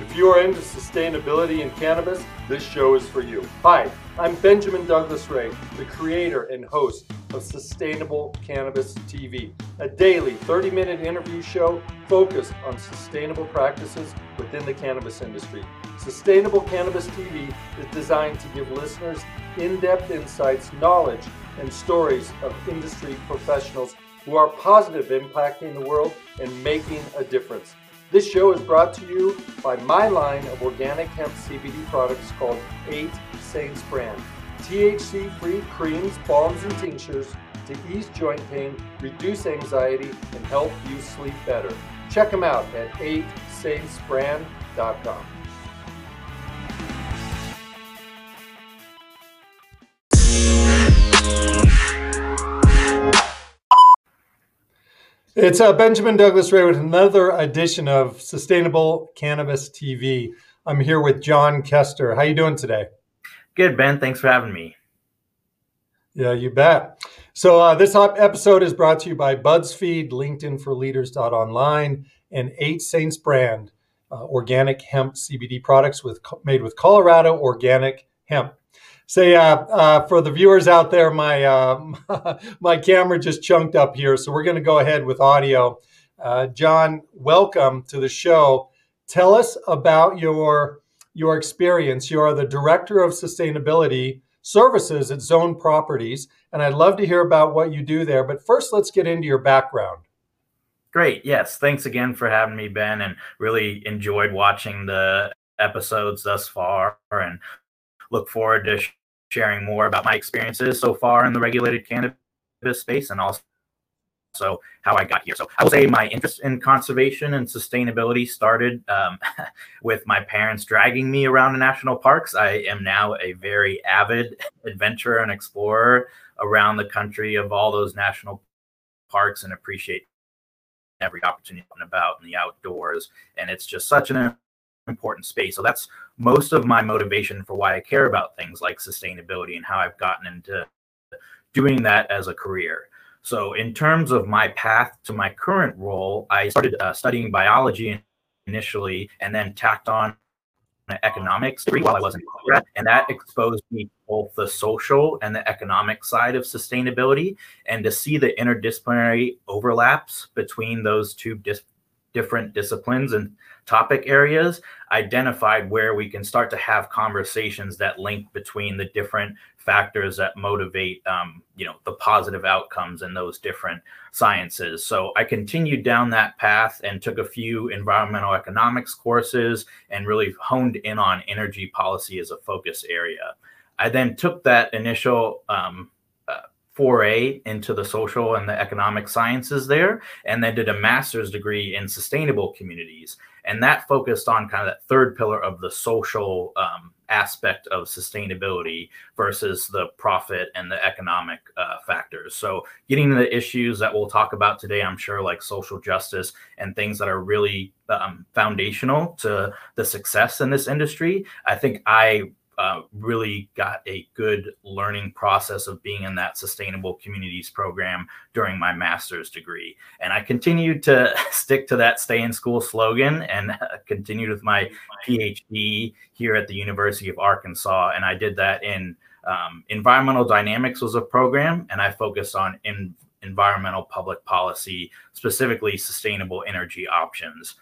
If you are into sustainability in cannabis, this show is for you. Hi, I'm Benjamin Douglas Ray, the creator and host of Sustainable Cannabis TV, a daily 30 minute interview show focused on sustainable practices within the cannabis industry. Sustainable Cannabis TV is designed to give listeners in depth insights, knowledge, and stories of industry professionals who are positive impacting the world and making a difference. This show is brought to you by my line of organic hemp CBD products called 8 Saints brand. THC free creams, balms, and tinctures to ease joint pain, reduce anxiety, and help you sleep better. Check them out at 8saintsbrand.com. It's uh, Benjamin Douglas Ray with another edition of Sustainable Cannabis TV. I'm here with John Kester. How you doing today? Good, Ben. Thanks for having me. Yeah, you bet. So uh, this episode is brought to you by BuzzFeed, LinkedIn for Leaders online, and Eight Saints Brand, uh, organic hemp CBD products with made with Colorado organic hemp say uh, uh, for the viewers out there, my uh, my camera just chunked up here, so we're going to go ahead with audio. Uh, John, welcome to the show. Tell us about your your experience. You are the director of sustainability services at Zone Properties, and I'd love to hear about what you do there. But first, let's get into your background. Great. Yes. Thanks again for having me, Ben, and really enjoyed watching the episodes thus far and look forward to sharing more about my experiences so far in the regulated cannabis space and also so how I got here. So I will say my interest in conservation and sustainability started um, with my parents dragging me around the national parks. I am now a very avid adventurer and explorer around the country of all those national parks and appreciate every opportunity about in the outdoors. And it's just such an important space. So that's most of my motivation for why I care about things like sustainability and how I've gotten into doing that as a career. So, in terms of my path to my current role, I started uh, studying biology initially and then tacked on economics degree while I was in undergrad, and that exposed me to both the social and the economic side of sustainability, and to see the interdisciplinary overlaps between those two dis- different disciplines and topic areas identified where we can start to have conversations that link between the different factors that motivate um, you know the positive outcomes in those different sciences. So i continued down that path and took a few environmental economics courses and really honed in on energy policy as a focus area. I then took that initial um, foray into the social and the economic sciences there, and then did a master's degree in sustainable communities. And that focused on kind of that third pillar of the social um, aspect of sustainability versus the profit and the economic uh, factors. So, getting the issues that we'll talk about today, I'm sure, like social justice and things that are really um, foundational to the success in this industry. I think I uh, really got a good learning process of being in that sustainable communities program during my master's degree. And I continued to stick to that stay in school slogan and continued with my PhD here at the University of Arkansas. And I did that in um, environmental dynamics was a program, and I focused on in, environmental public policy, specifically sustainable energy options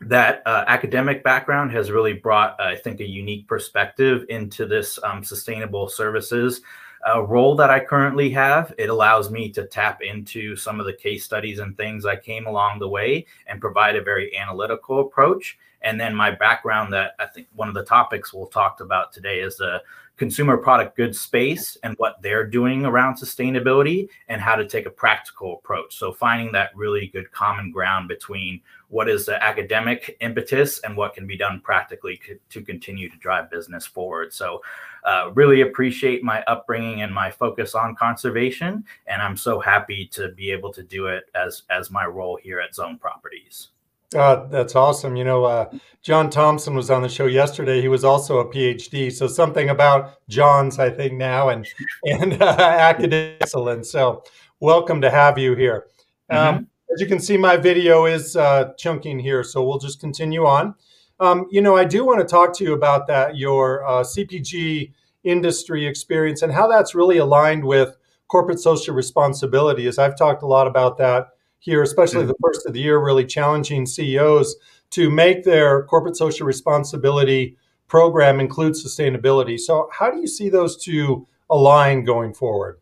that uh, academic background has really brought, I think, a unique perspective into this um, sustainable services uh, role that I currently have. It allows me to tap into some of the case studies and things I came along the way and provide a very analytical approach. And then my background that I think one of the topics we'll talk about today is the consumer product goods space and what they're doing around sustainability and how to take a practical approach. So finding that really good common ground between what is the academic impetus and what can be done practically to continue to drive business forward. So uh, really appreciate my upbringing and my focus on conservation. And I'm so happy to be able to do it as, as my role here at Zone Properties. Uh, that's awesome. You know, uh, John Thompson was on the show yesterday. He was also a PhD, so something about John's, I think, now and and uh, academic excellence. So, welcome to have you here. Um, mm-hmm. As you can see, my video is uh, chunking here, so we'll just continue on. Um, you know, I do want to talk to you about that, your uh, CPG industry experience, and how that's really aligned with corporate social responsibility. As I've talked a lot about that here, especially mm-hmm. the first of the year, really challenging CEOs to make their corporate social responsibility program include sustainability. So, how do you see those two align going forward?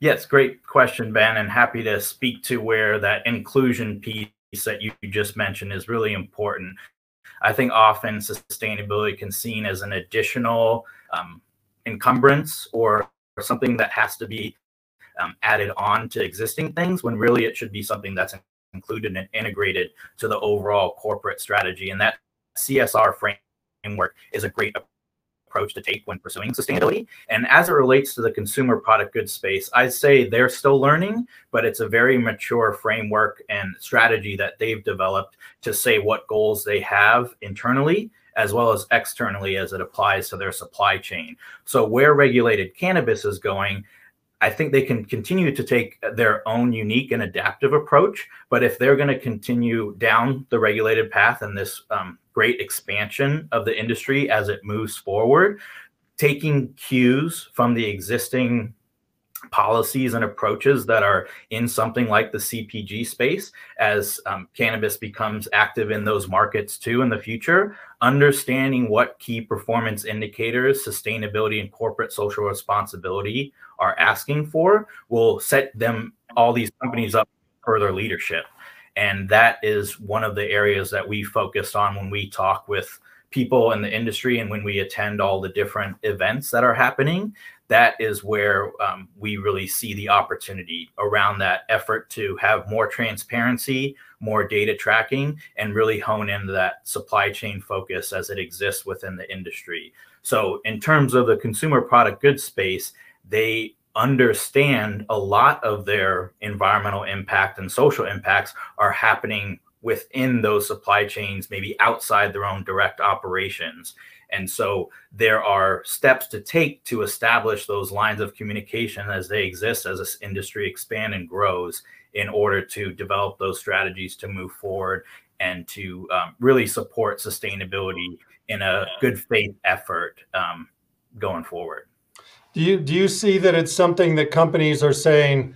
Yes, great question, Ben, and happy to speak to where that inclusion piece that you just mentioned is really important. I think often sustainability can seen as an additional um, encumbrance or, or, something that has to be um, added on to existing things when really it should be something that's included and integrated to the overall corporate strategy. And that CSR framework is a great approach to take when pursuing sustainability. And as it relates to the consumer product goods space, I'd say they're still learning, but it's a very mature framework and strategy that they've developed to say what goals they have internally as well as externally as it applies to their supply chain. So, where regulated cannabis is going, I think they can continue to take their own unique and adaptive approach. But if they're going to continue down the regulated path and this um, great expansion of the industry as it moves forward, taking cues from the existing policies and approaches that are in something like the CPG space as um, cannabis becomes active in those markets too in the future. Understanding what key performance indicators, sustainability, and corporate social responsibility are asking for will set them, all these companies up for their leadership. And that is one of the areas that we focused on when we talk with people in the industry and when we attend all the different events that are happening that is where um, we really see the opportunity around that effort to have more transparency, more data tracking, and really hone into that supply chain focus as it exists within the industry. So, in terms of the consumer product goods space, they understand a lot of their environmental impact and social impacts are happening within those supply chains, maybe outside their own direct operations. And so there are steps to take to establish those lines of communication as they exist as this industry expands and grows in order to develop those strategies to move forward and to um, really support sustainability in a good faith effort um, going forward. Do you do you see that it's something that companies are saying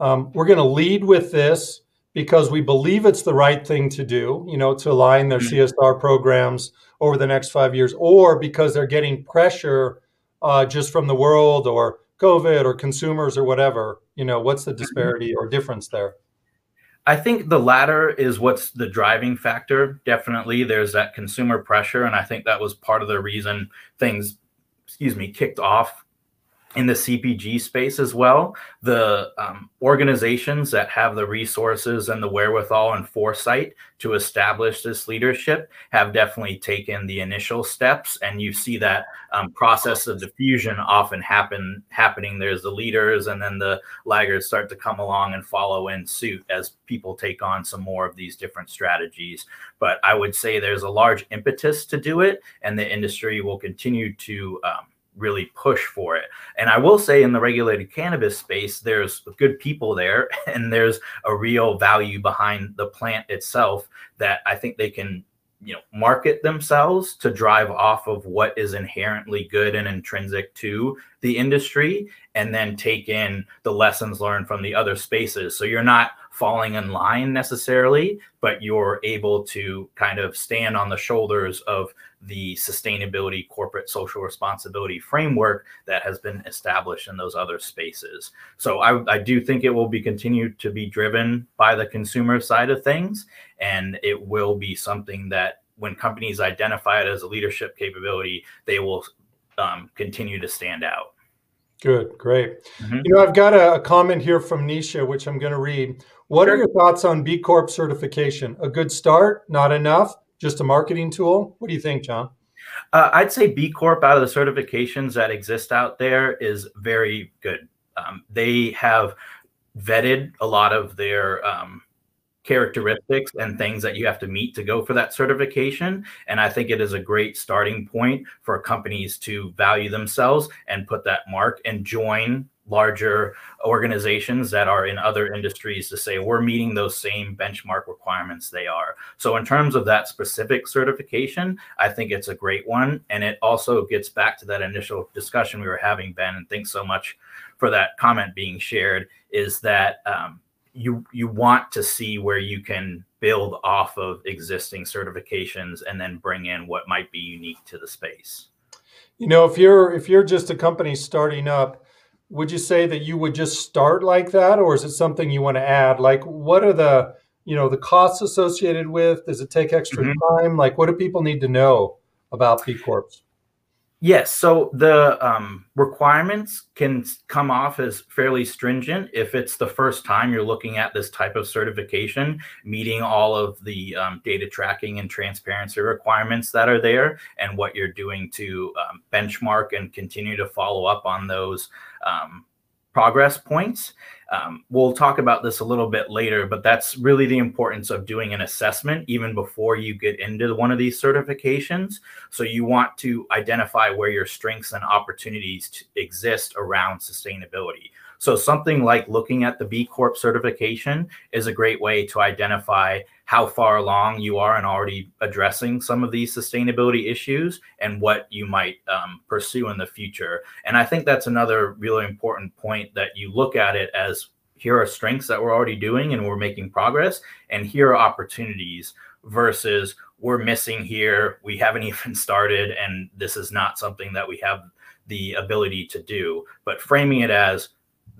um, we're going to lead with this because we believe it's the right thing to do, you know, to align their mm-hmm. CSR programs over the next five years, or because they're getting pressure uh, just from the world or COVID or consumers or whatever? You know, what's the mm-hmm. disparity or difference there? I think the latter is what's the driving factor. Definitely, there's that consumer pressure, and I think that was part of the reason things, excuse me, kicked off in the CPG space as well. The um, organizations that have the resources and the wherewithal and foresight to establish this leadership have definitely taken the initial steps, and you see that um, process of diffusion often happen happening. There's the leaders, and then the laggards start to come along and follow in suit as people take on some more of these different strategies. But I would say there's a large impetus to do it, and the industry will continue to um, really push for it. And I will say in the regulated cannabis space, there's good people there and there's a real value behind the plant itself that I think they can you know market themselves to drive off of what is inherently good and intrinsic to the industry and then take in the lessons learned from the other spaces so you're not falling in line necessarily but you're able to kind of stand on the shoulders of the sustainability corporate social responsibility framework that has been established in those other spaces. So i, I do think it will be continued to be driven by the consumer side of things and it will be something that when companies identify it as a leadership capability they will um, continue to stand out. Good great. Mm-hmm. you know i've got a, a, comment here from nisha which i'm going to read what sure. are your thoughts on b corp certification a good start not enough just a marketing tool? What do you think, John? Uh, I'd say B Corp out of the certifications that exist out there is very good. Um, they have vetted a lot of their um, characteristics and things that you have to meet to go for that certification. And I think it is a great starting point for companies to value themselves and put that mark and join larger organizations that are in other industries to say we're meeting those same benchmark requirements they are. So, in terms of that specific certification, I think it's a great one. And it also gets back to that initial discussion we were having, Ben. And thanks so much for that comment being shared. Is that um, you you want to see where you can build off of existing certifications and then bring in what might be unique to the space. You know, if you're if you're just a company starting up would you say that you would just start like that or is it something you want to add? Like what are the you know the costs associated with? Does it take extra mm-hmm. time? Like what do people need to know about b corps Yes. So the um, requirements can come off as fairly stringent if it's the first time you're looking at this type of certification, meeting all of the um, data tracking and transparency requirements that are there, and what you're doing to um, benchmark and continue to follow up on those um, progress points. Um, we'll talk about this a little bit later, but that's really the importance of doing an assessment even before you get into one of these certifications. So you want to identify where your strengths and opportunities exist around sustainability. So something like looking at the B Corp certification is a great way to identify how far along you are in already addressing some of these sustainability issues and what you might um, pursue in the future. And I think that's another really important point that you look at it as here are strengths that we're already doing and we're making progress, and here are opportunities versus we're missing here, we haven't even started, and this is not something that we have the ability to do. But framing it as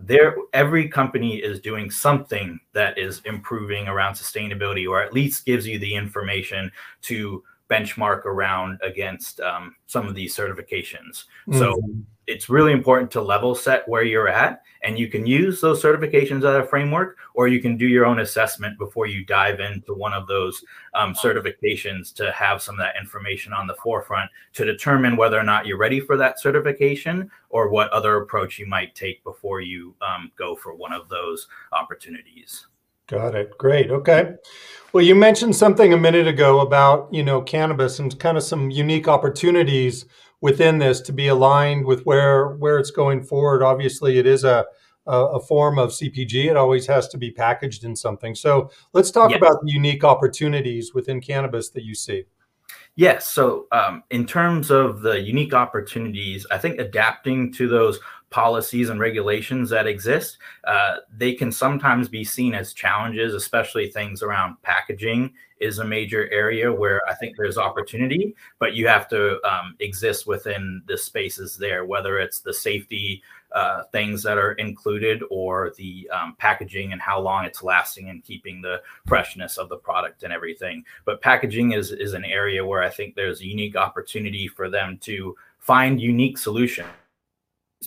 there every company is doing something that is improving around sustainability or at least gives you the information to benchmark around against um, some of these certifications mm-hmm. so it's really important to level set where you're at and you can use those certifications as a framework or you can do your own assessment before you dive into one of those um, certifications to have some of that information on the forefront to determine whether or not you're ready for that certification or what other approach you might take before you um, go for one of those opportunities. Got it. Great. Okay. Well you mentioned something a minute ago about you know cannabis and kind of some unique opportunities within this to be aligned with where where it's going forward. Obviously, it is a a, form of CPG. It always has to be packaged in something. So let's talk yes. about the unique opportunities within cannabis that you see. Yes. So, um, in terms of the unique opportunities, I think adapting to those policies and regulations that exist, uh, they can sometimes be seen as challenges, especially things around packaging is a major area where I think there's opportunity, but you have to um, exist within the spaces there, whether it's the safety uh, things that are included or the um, packaging and how long it's lasting and keeping the freshness of the product and everything. But packaging is is an area where I think there's a unique opportunity for them to find unique solutions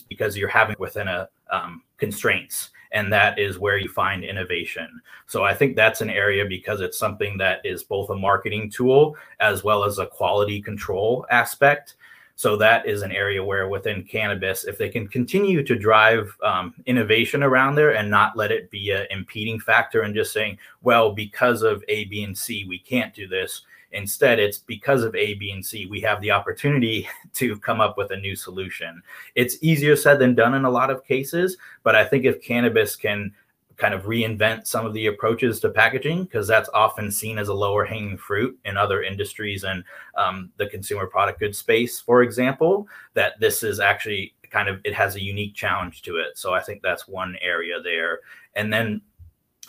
because you're having within a um, constraints and that is where you find innovation. So i think that's an area because it's something that is both a marketing tool as well as a quality control aspect. So that is an area where within cannabis if they can continue to drive um, innovation around there and not let it be an impeding factor and just saying well because of a b and c we can't do this Instead, it's because of A, B, and C, we have the opportunity to come up with a new solution. It's easier said than done in a lot of cases, but I think if cannabis can kind of reinvent some of the approaches to packaging, because that's often seen as a lower hanging fruit in other industries and um, the consumer product goods space, for example, that this is actually kind of it has a unique challenge to it. So I think that's one area there. And then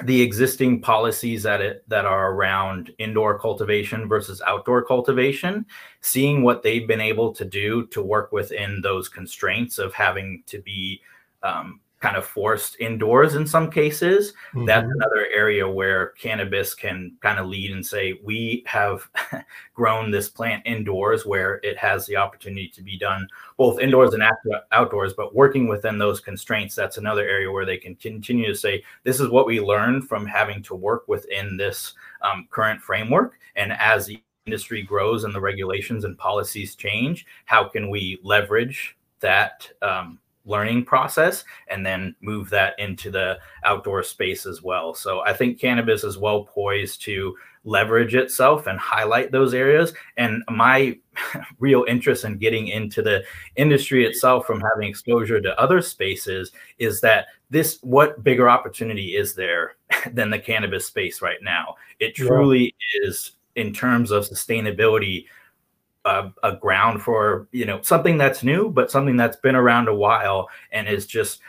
the existing policies that it, that are around indoor cultivation versus outdoor cultivation, seeing what they've been able to do to work within those constraints of having to be um, kind of forced indoors in some cases. Mm-hmm. That's another area where cannabis can kind of lead and say, we have grown this plant indoors where it has the opportunity to be done both indoors and outdoors, but working within those constraints. That's another area where they can continue to say, this is what we learned from having to work within this um, current framework. And as the industry grows and the regulations and policies change, how can we leverage that? Um, learning process and then move that into the outdoor space as well. So I think cannabis is well poised to leverage itself and highlight those areas. And my real interest in getting into the industry itself from having exposure to other spaces is that this what bigger opportunity is there than the cannabis space right now? It truly yeah. is in terms of sustainability a, a, ground for you know something that's new but something that's been around a while and is just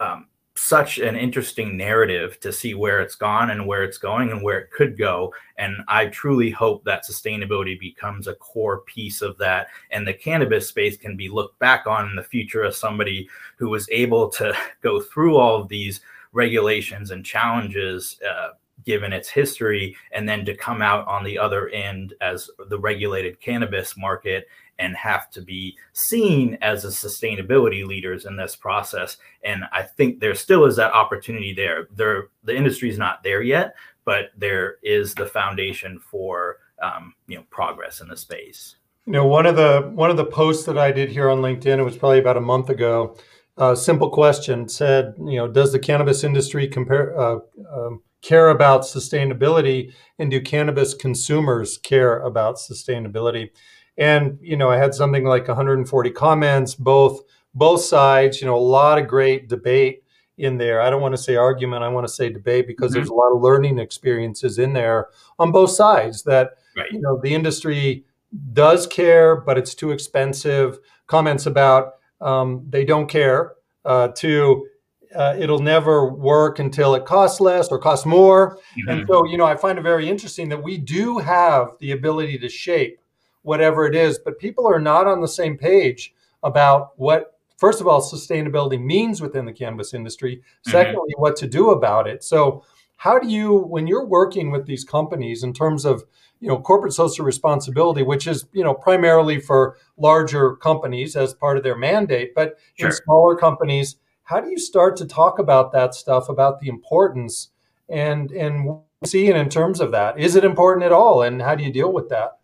um, such an interesting narrative to see where it's gone and where it's going and where it could go. And I truly hope that sustainability becomes a core piece of that. And the cannabis space can be looked back on in the future as somebody who was able to go through all of these regulations and challenges. Uh, given its history, and then to come out on the other end as the regulated cannabis market and have to be seen as a sustainability leaders in this process. And I think there still is that opportunity there. There, the industry is not there yet, but there is the foundation for um, you know progress in the space. You know, one of the one of the posts that I did here on LinkedIn, it was probably about a month ago. A simple question said, you know, does the cannabis industry compare uh, um, care about sustainability, and do cannabis consumers care about sustainability? and you know i had something like 140 comments both both sides you know a lot of great debate in there i don't want to say argument i want to say debate because mm-hmm. there's a lot of learning experiences in there on both sides that right. you know the industry does care but it's too expensive comments about um, they don't care uh, to uh, it'll never work until it costs less or costs more mm-hmm. and so you know i find it very interesting that we do have the ability to shape whatever it is. But people are not on the same page about what, first of all, sustainability means within the cannabis industry. Mm-hmm. Secondly, what to do about it. So, how do you, when you're working with these companies in terms of you know corporate social responsibility which is you know primarily for larger companies as part of their mandate but sure. in smaller companies how do you start to talk about that stuff about the importance and and see it in terms of that is it important at all and how do you deal with that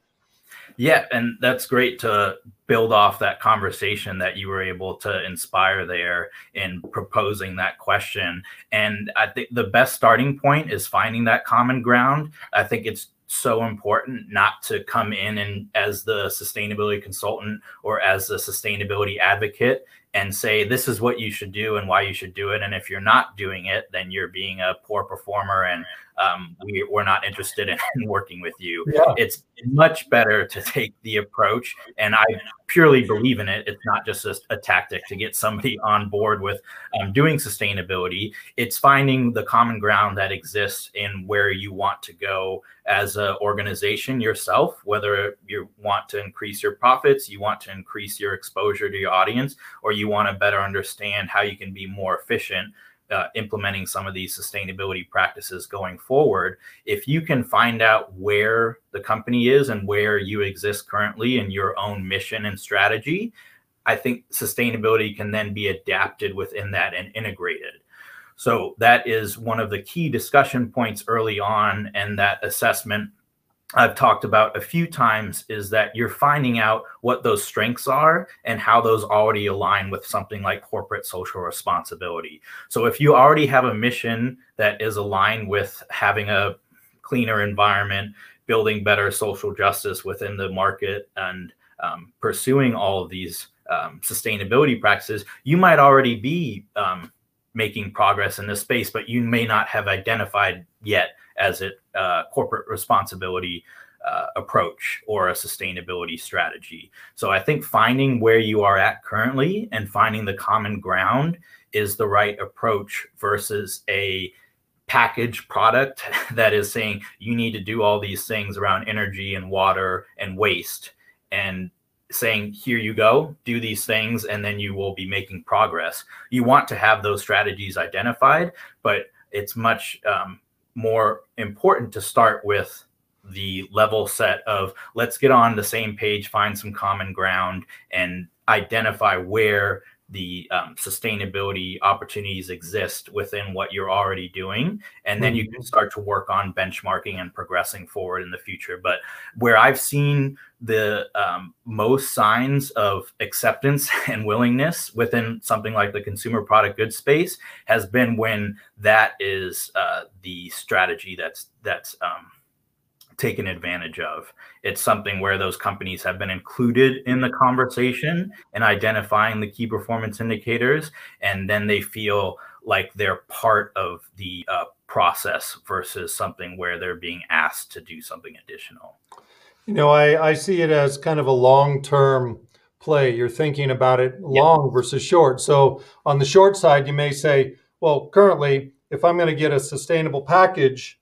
yeah, and that's great to build off that conversation that you were able to inspire there in proposing that question. And I think the best starting point is finding that common ground. I think it's so important not to come in and as the sustainability consultant or as the sustainability advocate and say this is what you should do and why you should do it. And if you're not doing it then you're being a poor performer and um, we, are not interested in, in, working with you. Yeah. it's much better to take the approach and i purely believe in it. It's not just a, a tactic to get somebody on board with um, doing sustainability. It's finding the common ground that exists in where you want to go as an organization yourself whether you want to increase your profits you want to increase your exposure to your audience or you want to better understand how you can be more efficient uh, implementing some of these sustainability practices going forward. If you can find out where the company is and where you exist currently in your own mission and strategy, I think sustainability can then be adapted within that and integrated. So that is one of the key discussion points early on, and that assessment I've talked about a few times is that you're finding out what those strengths are and how those already align with something like corporate social responsibility. So if you already have a mission that is aligned with having a cleaner environment, building better social justice within the market, and um, pursuing all of these um, sustainability practices, you might already be um, making progress in this space, but you may not have identified yet as a uh, corporate responsibility uh, approach or a sustainability strategy. So I think finding where you are at currently and finding the common ground is the right approach versus a package product that is saying you need to do all these things around energy and water and waste and saying here you go do these things and then you will be making progress you want to have those strategies identified but it's much um, more important to start with the level set of let's get on the same page, find some common ground, and identify where the um, sustainability opportunities exist within what you're already doing and then you can mm-hmm. start to work on benchmarking and progressing forward in the future but where i've seen the um, most signs of acceptance and willingness within something like the consumer product goods space has been when that is uh, the strategy that's that's um, taken advantage of. It's something where those companies have been included in the conversation and identifying the key performance indicators, and then they feel like they're part of the uh, process versus something where they're being asked to do something additional. You know, I, I see it as kind of a long term play. You're thinking about it long yep. versus short. So on the short side, you may say, well, currently, if I'm going to get a sustainable package,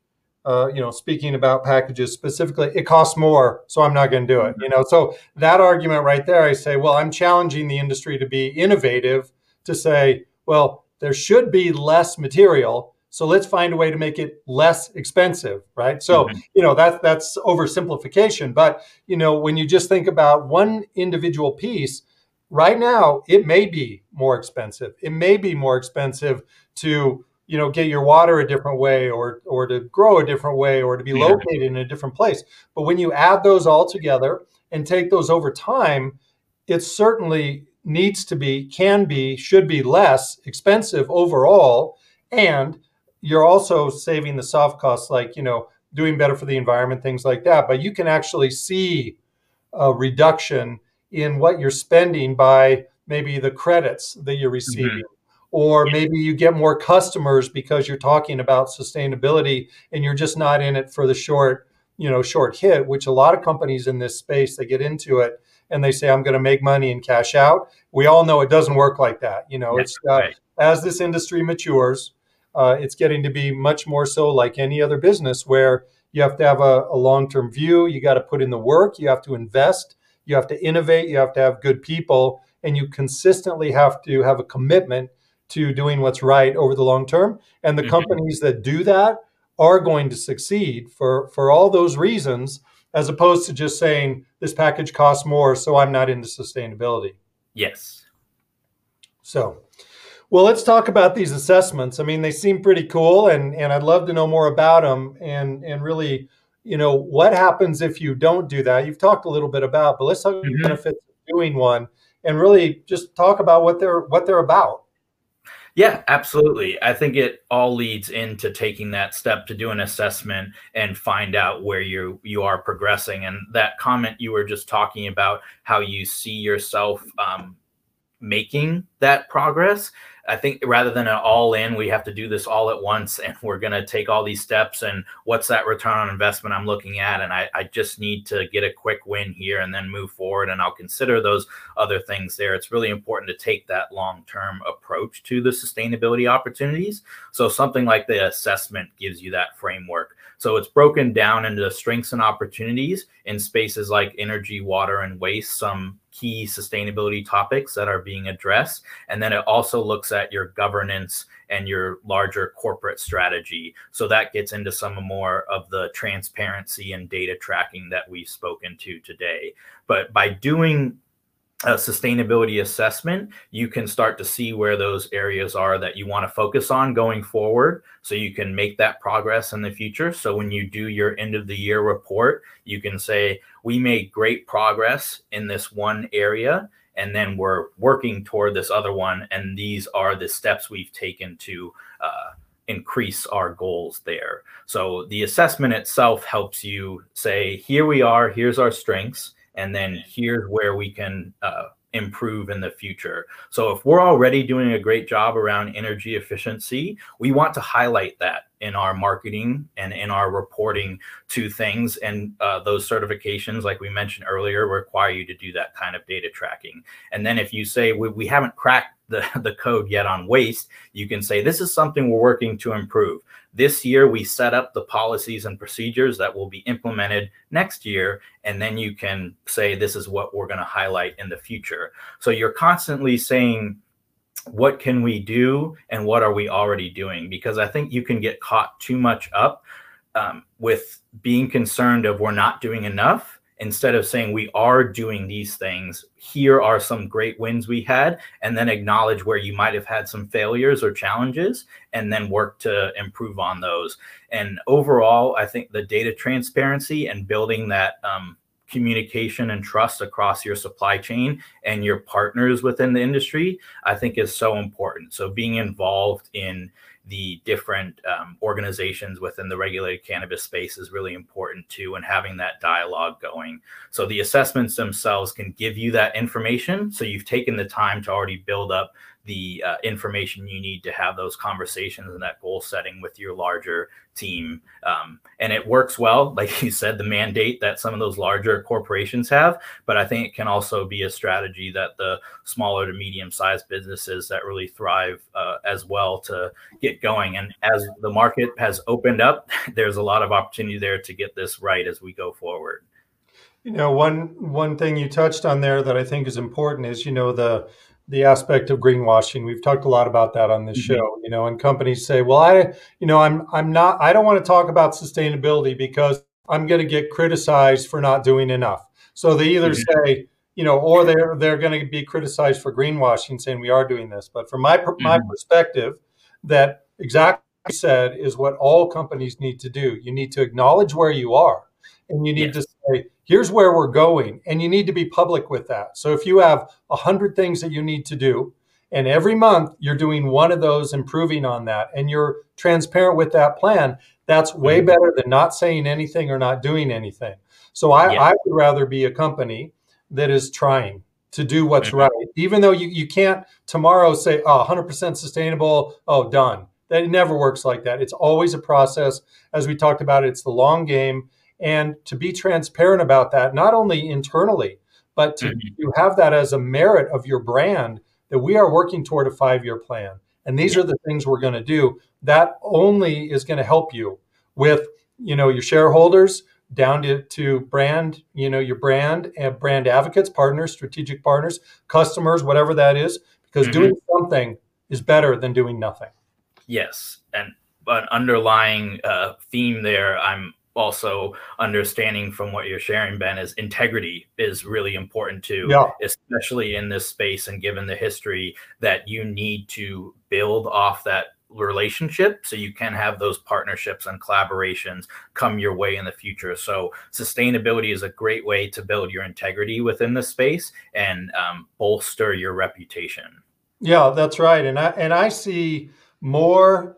uh, you know, speaking about packages specifically, it costs more, so I'm not going to do it. You know, so that argument right there, I say, well, I'm challenging the industry to be innovative, to say, well, there should be less material, so let's find a way to make it less expensive, right? So, mm-hmm. you know, that's that's oversimplification, but you know, when you just think about one individual piece, right now it may be more expensive. It may be more expensive to you know get your water a different way or or to grow a different way or to be yeah. located in a different place but when you add those all together and take those over time it certainly needs to be can be should be less expensive overall and you're also saving the soft costs like you know doing better for the environment things like that but you can actually see a reduction in what you're spending by maybe the credits that you're mm-hmm. receiving mm-hmm or maybe you get more customers because you're talking about sustainability and you're just not in it for the short you know short hit which a lot of companies in this space they get into it and they say i'm going to make money and cash out we all know it doesn't work like that you know That's it's uh, right. as this industry matures uh, it's getting to be much more so like any other business where you have to have a, a long-term view you got to put in the work you have to invest you have to innovate you have to have good people and you consistently have to have a commitment to doing what's right over the long term. And the mm-hmm. companies that do that are going to succeed for, for all those reasons, as opposed to just saying this package costs more, so I'm not into sustainability. Yes. So, well, let's talk about these assessments. I mean, they seem pretty cool, and, and I'd love to know more about them and, and really, you know, what happens if you don't do that. You've talked a little bit about, but let's talk mm-hmm. benefits of doing one and really just talk about what they're what they're about. Yeah, absolutely. I think it all leads into taking that step to do an assessment and find out where you you are progressing. And that comment you were just talking about, how you see yourself um, making that progress, I think rather than an all in, we have to do this all at once and we're going to take all these steps. And what's that return on investment I'm looking at? And I, I just need to get a quick win here and then move forward. And I'll consider those other things there. It's really important to take that long term approach to the sustainability opportunities. So something like the assessment gives you that framework. So it's broken down into strengths and opportunities in spaces like energy, water, and waste, some key sustainability topics that are being addressed. And then it also looks at your governance and your larger corporate strategy. So that gets into some more of the transparency and data tracking that we've spoken to today. But by doing a sustainability assessment, you can start to see where those areas are that you want to focus on going forward so you can make that progress in the future. So when you do your end of the year report, you can say, we made great progress in this one area, and then we're working toward this other one. And these are the steps we've taken to uh, increase our goals there. So the assessment itself helps you say, here we are, here's our strengths and then here's where we can uh, improve in the future. So if we're already doing a great job around energy efficiency, we want to highlight that in our marketing and in our reporting to things. And uh, those certifications, like we mentioned earlier, require you to do that kind of data tracking. And then if you say we, we haven't cracked the, the code yet on waste, you can say this is something we're working to improve. This year, we set up the policies and procedures that will be implemented next year. And then you can say this is what we're going to highlight in the future. So you're constantly saying, what can we do and what are we already doing? Because I think you can get caught too much up um, with being concerned of we're not doing enough instead of saying we are doing these things. Here are some great wins we had and then acknowledge where you might have had some failures or challenges and then work to improve on those. And overall i think the data transparency and building that um, communication and trust across your supply chain and your partners within the industry i think is so important. So being involved in the different um, organizations within the regulated cannabis space is really important too, and having that dialogue going. So the assessments themselves can give you that information. So you've taken the time to already build up the uh, information you need to have those conversations and that goal setting with your larger team. Um, and it works well, like you said, the mandate that some of those larger corporations have. But I think it can also be a strategy that the smaller to medium sized businesses that really thrive uh, as well to get going. And as the market has opened up, there's a lot of opportunity there to get this right as we go forward. You know, one one thing you touched on there that I think is important is, you know, the the aspect of greenwashing. We've talked a lot about that on this mm-hmm. show, you know, and companies say, "Well, I, you know, I'm I'm not I don't want to talk about sustainability because I'm going to get criticized for not doing enough." So they either mm-hmm. say, you know, or they're they're going to be criticized for greenwashing saying we are doing this. But from my mm-hmm. my perspective, that exactly said is what all companies need to do. You need to acknowledge where you are and you need yes. to say here's where we're going and you need to be public with that so if you have 100 things that you need to do and every month you're doing one of those improving on that and you're transparent with that plan that's way mm-hmm. better than not saying anything or not doing anything so I, yeah. I would rather be a company that is trying to do what's mm-hmm. right even though you, you can't tomorrow say oh 100% sustainable oh done that it never works like that it's always a process as we talked about it's the long game and to be transparent about that, not only internally, but to, mm-hmm. to have that as a merit of your brand that we are working toward a five year plan. And these are the things we're going to do. That only is going to help you with, you know, your shareholders down to, to brand, you know, your brand and brand advocates, partners, strategic partners, customers, whatever that is, because mm-hmm. doing something is better than doing nothing. Yes. And an underlying uh, theme there I'm also understanding from what you're sharing, Ben, is integrity is really important too, yeah. especially in this space and given the history that you need to build off that relationship so you can have those partnerships and collaborations come your way in the future. So sustainability is a great way to build your integrity within the space and um, bolster your reputation. Yeah that's right. And i and i see more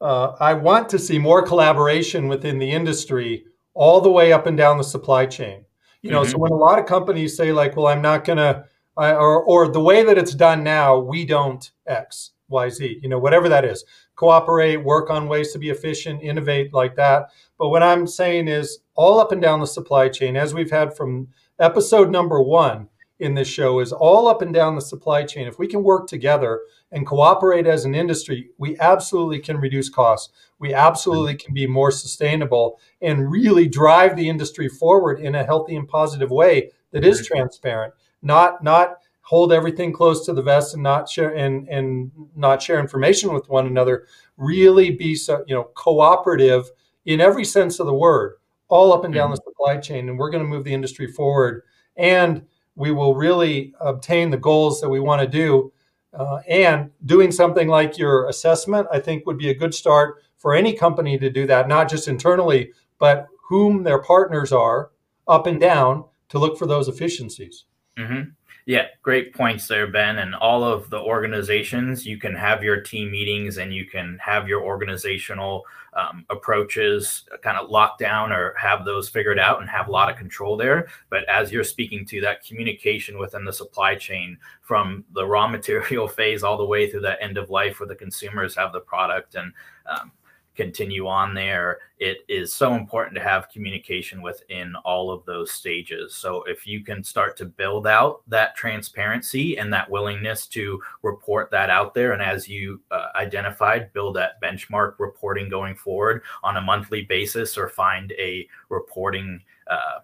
uh, I want to see more collaboration within the industry all the way up and down the supply chain. You know, mm-hmm. so when a lot of companies say like, "Well, I'm not gonna," or or the way that it's done now, we don't X, Y, Z. You know, whatever that is, cooperate, work on ways to be efficient, innovate like that. But what I'm saying is, all up and down the supply chain, as we've had from episode number one in this show, is all up and down the supply chain. If we can work together and cooperate as an industry, we absolutely can reduce costs. We absolutely can be more sustainable and really drive the industry forward in a healthy and positive way that is transparent, not not hold everything close to the vest and not share and and not share information with one another. Really be so you know cooperative in every sense of the word, all up and down mm-hmm. the supply chain, and we're going to move the industry forward. And we will really obtain the goals that we want to do uh, and doing something like your assessment, I think, would be a good start for any company to do that, not just internally, but whom their partners are up and down to look for those efficiencies. Mm-hmm. Yeah, great points there, Ben. And all of the organizations, you can have your team meetings and you can have your organizational um, approaches kind of locked down or have those figured out and have a lot of control there. But as you're speaking to that communication within the supply chain from the raw material phase all the way through that end of life where the consumers have the product and um, continue on there, it is so important to have communication within all of those stages. So if you can start to build out that transparency and that willingness to report that out there, and as you uh, identified, build that benchmark reporting going forward on a monthly basis, or find a reporting. Uh,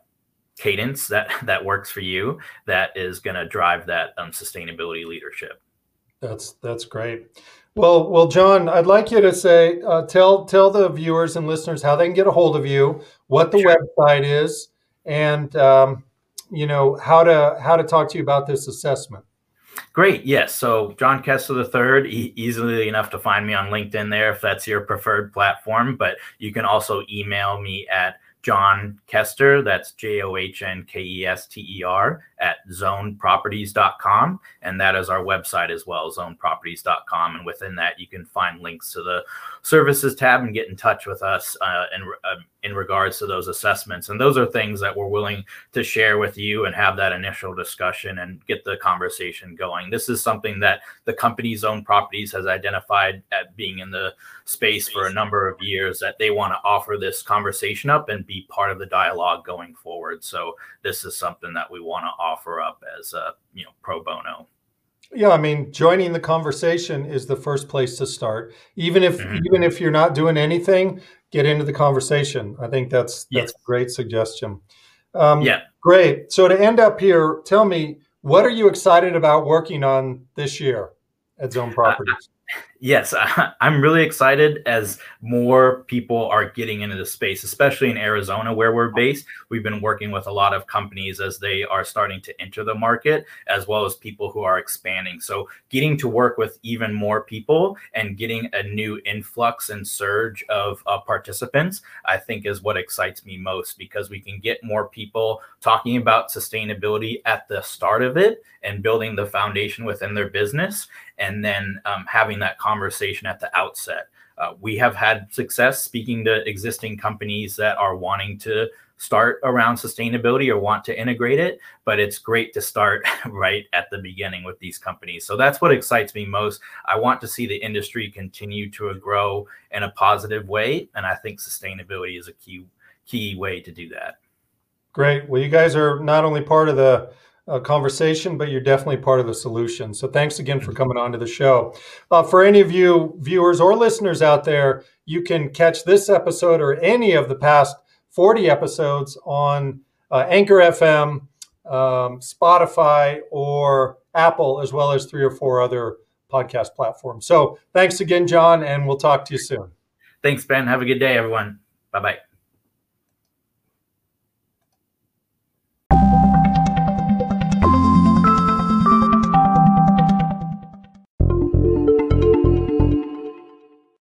cadence that that works for you that is going to drive that um, sustainability leadership that's that's great well, well, John, I'd like you to say, uh, tell tell the viewers and listeners how they can get a hold of you, what the sure. website is, and um, you know how to how to talk to you about this assessment. Great. Yes. So John Kester III, e- easily enough to find me on LinkedIn there if that's your preferred platform. But you can also email me at John Kester, that's J O H N K E S T E R, at zoneproperties.com. And that is our website as well, zoneproperties.com. And within that, you can find links to the services tab and get in touch with us uh, in, uh, in regards to those assessments. And those are things that we're willing to share with you and have that initial discussion and get the conversation going. This is something that the company Zone Properties has identified at being in the space for a number of years that they want to offer this conversation up and be part of the dialogue going forward. So this is something that we want to offer up as a you know pro bono. Yeah, I mean, joining the conversation is the first place to start. Even if mm-hmm. even if you're not doing anything, get into the conversation. I think that's that's yes. a great suggestion. Um, yeah, great. So to end up here, tell me what are you excited about working on this year at Zone Properties? Yes, I'm really excited as more people are getting into the space, especially in Arizona where we're based. We've been working with a lot of companies as they are starting to enter the market, as well as people who are expanding. So, getting to work with even more people and getting a new influx and surge of uh, participants, I think is what excites me most because we can get more people talking about sustainability at the start of it and building the foundation within their business, and then um, having that conversation at the outset. Uh, we have had success speaking to existing companies that are wanting to start around sustainability or want to integrate it, but it's great to start right at the beginning with these companies. So that's what excites me most. I want to see the industry continue to grow in a positive way, and I think sustainability is a key key way to do that. Great. Well, you guys are not only part of the uh, conversation, but you're definitely part of the solution. So thanks again for coming on to the show. Uh, for any of you viewers or listeners out there, you can catch this episode or any of the past 40 episodes on uh, Anchor FM, um, Spotify, or Apple, as well as three or four other podcast platforms. So thanks again, John, and we'll talk to you soon. Thanks, Ben. Have a good day, everyone. Bye bye.